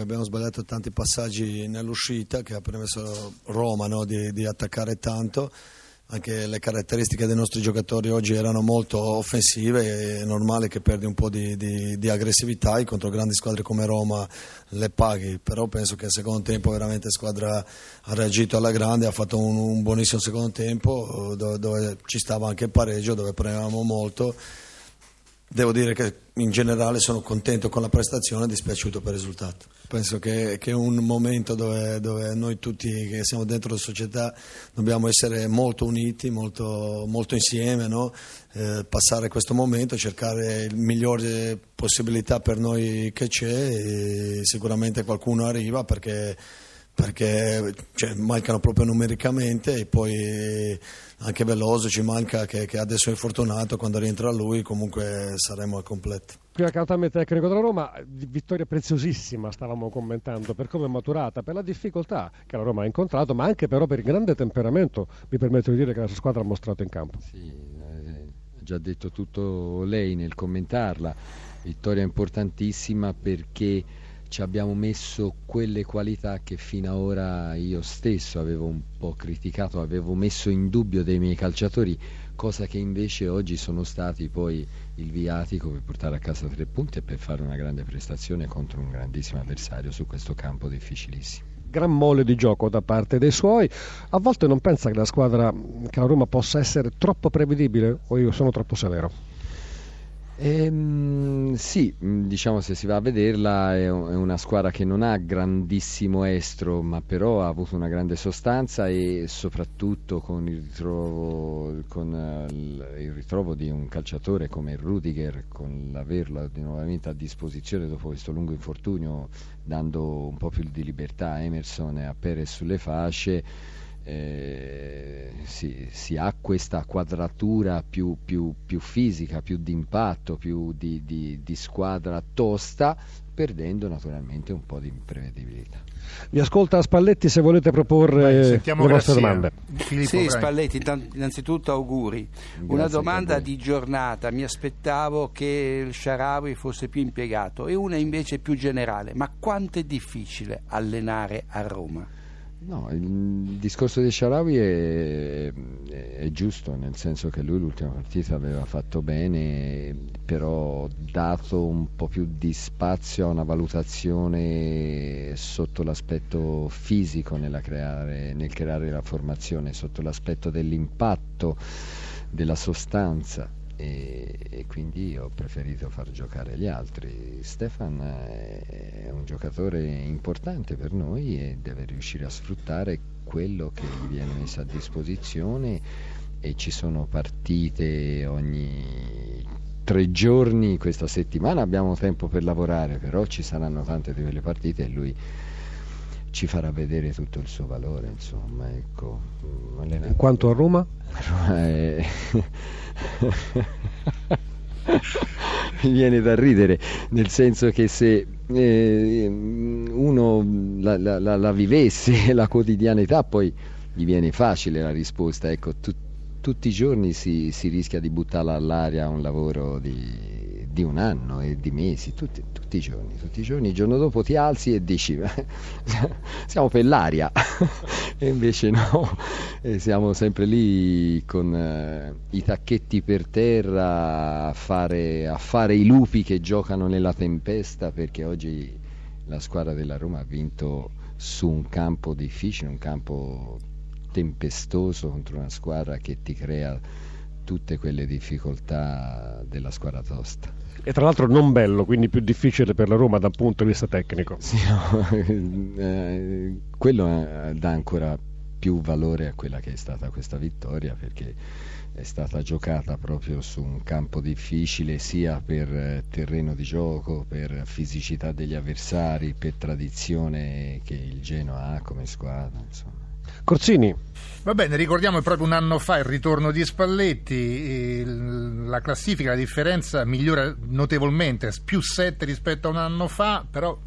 Abbiamo sbagliato tanti passaggi nell'uscita che ha permesso Roma no, di, di, attaccare tanto. Anche le caratteristiche dei nostri giocatori oggi erano molto offensive, è normale che perdi un po' di, di, di aggressività. E contro grandi squadre come Roma le paghi, però penso che al secondo tempo veramente la squadra ha reagito alla grande, ha fatto un, un buonissimo secondo tempo dove, dove ci stava anche il pareggio, dove premevamo molto Devo dire che in generale sono contento con la prestazione e dispiaciuto per il risultato. Penso che, che è un momento dove, dove, noi tutti che siamo dentro la società dobbiamo essere molto uniti, molto, molto insieme, no? eh, passare questo momento, cercare le migliori possibilità per noi che c'è sicuramente qualcuno arriva perché perché cioè, mancano proprio numericamente e poi anche Veloso ci manca che, che, adesso è infortunato, quando rientra lui comunque saremo al completo. Prima carattere tecnico della Roma, vittoria preziosissima stavamo commentando per come è maturata, per la difficoltà che la Roma ha incontrato, ma anche però per il grande temperamento, mi permetto di dire che la sua squadra ha mostrato in campo. Sì, eh, ha già detto tutto lei nel commentarla, vittoria importantissima perché ci abbiamo messo quelle qualità che fino ad ora io stesso avevo un po' criticato, avevo messo in dubbio dei miei calciatori, cosa che invece oggi sono stati poi il viatico per portare a casa tre punti e per fare una grande prestazione contro un grandissimo avversario su questo campo difficilissimo gran mole di gioco da parte dei suoi. A volte non pensa che la squadra, che la Roma possa essere troppo prevedibile o io sono troppo severo? Ehm, sì, mm, diciamo se si va a vederla è, una squadra che non ha grandissimo estro, ma però ha avuto una grande sostanza e soprattutto con il ritrovo, con, uh, il ritrovo di un calciatore come Rudiger, con l'averlo nuovamente a disposizione dopo questo lungo infortunio, dando un po' più di libertà a Emerson e a Perez sulle fasce eh, si, si, ha questa quadratura più, più, più fisica, più di impatto, più di, di, di, squadra tosta, perdendo naturalmente un po' di imprevedibilità. Vi ascolta Spalletti se volete proporre Vai, le vostre domande. Filippo, sì, Spalletti, innanzitutto auguri. Grazie una domanda di giornata, mi aspettavo che il Sharawi fosse più impiegato e una invece più generale, ma quanto è difficile allenare a Roma? No, il discorso di Sharawi è, è, è, giusto, nel senso che lui l'ultima partita aveva fatto bene, però dato un po' più di spazio a una valutazione sotto l'aspetto fisico creare, nel creare la formazione, sotto l'aspetto dell'impatto, della sostanza e, e, quindi ho preferito far giocare gli altri. Stefan è un giocatore importante per noi e deve riuscire a sfruttare quello che gli viene messo a disposizione e ci sono partite ogni tre giorni questa settimana abbiamo tempo per lavorare però ci saranno tante di quelle partite e lui ci farà vedere tutto il suo valore insomma ecco quanto a Roma? Roma è mi viene da ridere, nel senso che se eh, uno la, la, la, la, vivesse la quotidianità poi gli viene facile la risposta, ecco, tu, tutti i giorni si, si, rischia di buttarla all'aria un lavoro di, di un anno e di mesi, tutti, tutti, i giorni, tutti i giorni, il giorno dopo ti alzi e dici siamo per l'aria. E invece no, e siamo sempre lì con eh, i tacchetti per terra a fare, a fare i lupi che giocano nella tempesta perché oggi la squadra della Roma ha vinto su un campo difficile, un campo tempestoso contro una squadra che ti crea tutte quelle difficoltà della squadra tosta. E tra l'altro non bello, quindi più difficile per la Roma dal punto di vista tecnico. Sì, no, eh, quello eh, dà ancora più valore a quella che è stata questa vittoria perché è stata giocata proprio su un campo difficile sia per eh, terreno di gioco, per fisicità degli avversari, per tradizione che il Genoa ha come squadra. Insomma. Corsini. Va bene, ricordiamo proprio un anno fa il ritorno di Spalletti, la classifica, la differenza migliora notevolmente, più 7 rispetto a un anno fa, però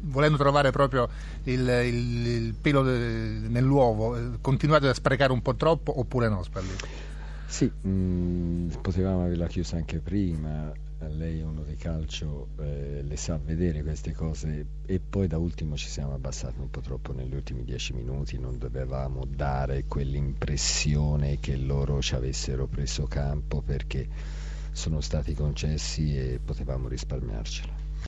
volendo trovare proprio il, il, il pelo nell'uovo, eh, continuate a sprecare un po' troppo oppure no Spalletti? Sì, mh, potevamo averla chiusa anche prima lei è uno di calcio, eh, le sa vedere queste cose e poi da ultimo ci siamo abbassati un po' troppo negli ultimi dieci minuti, non dovevamo dare quell'impressione che loro ci avessero preso campo perché sono stati concessi e potevamo risparmiarcela.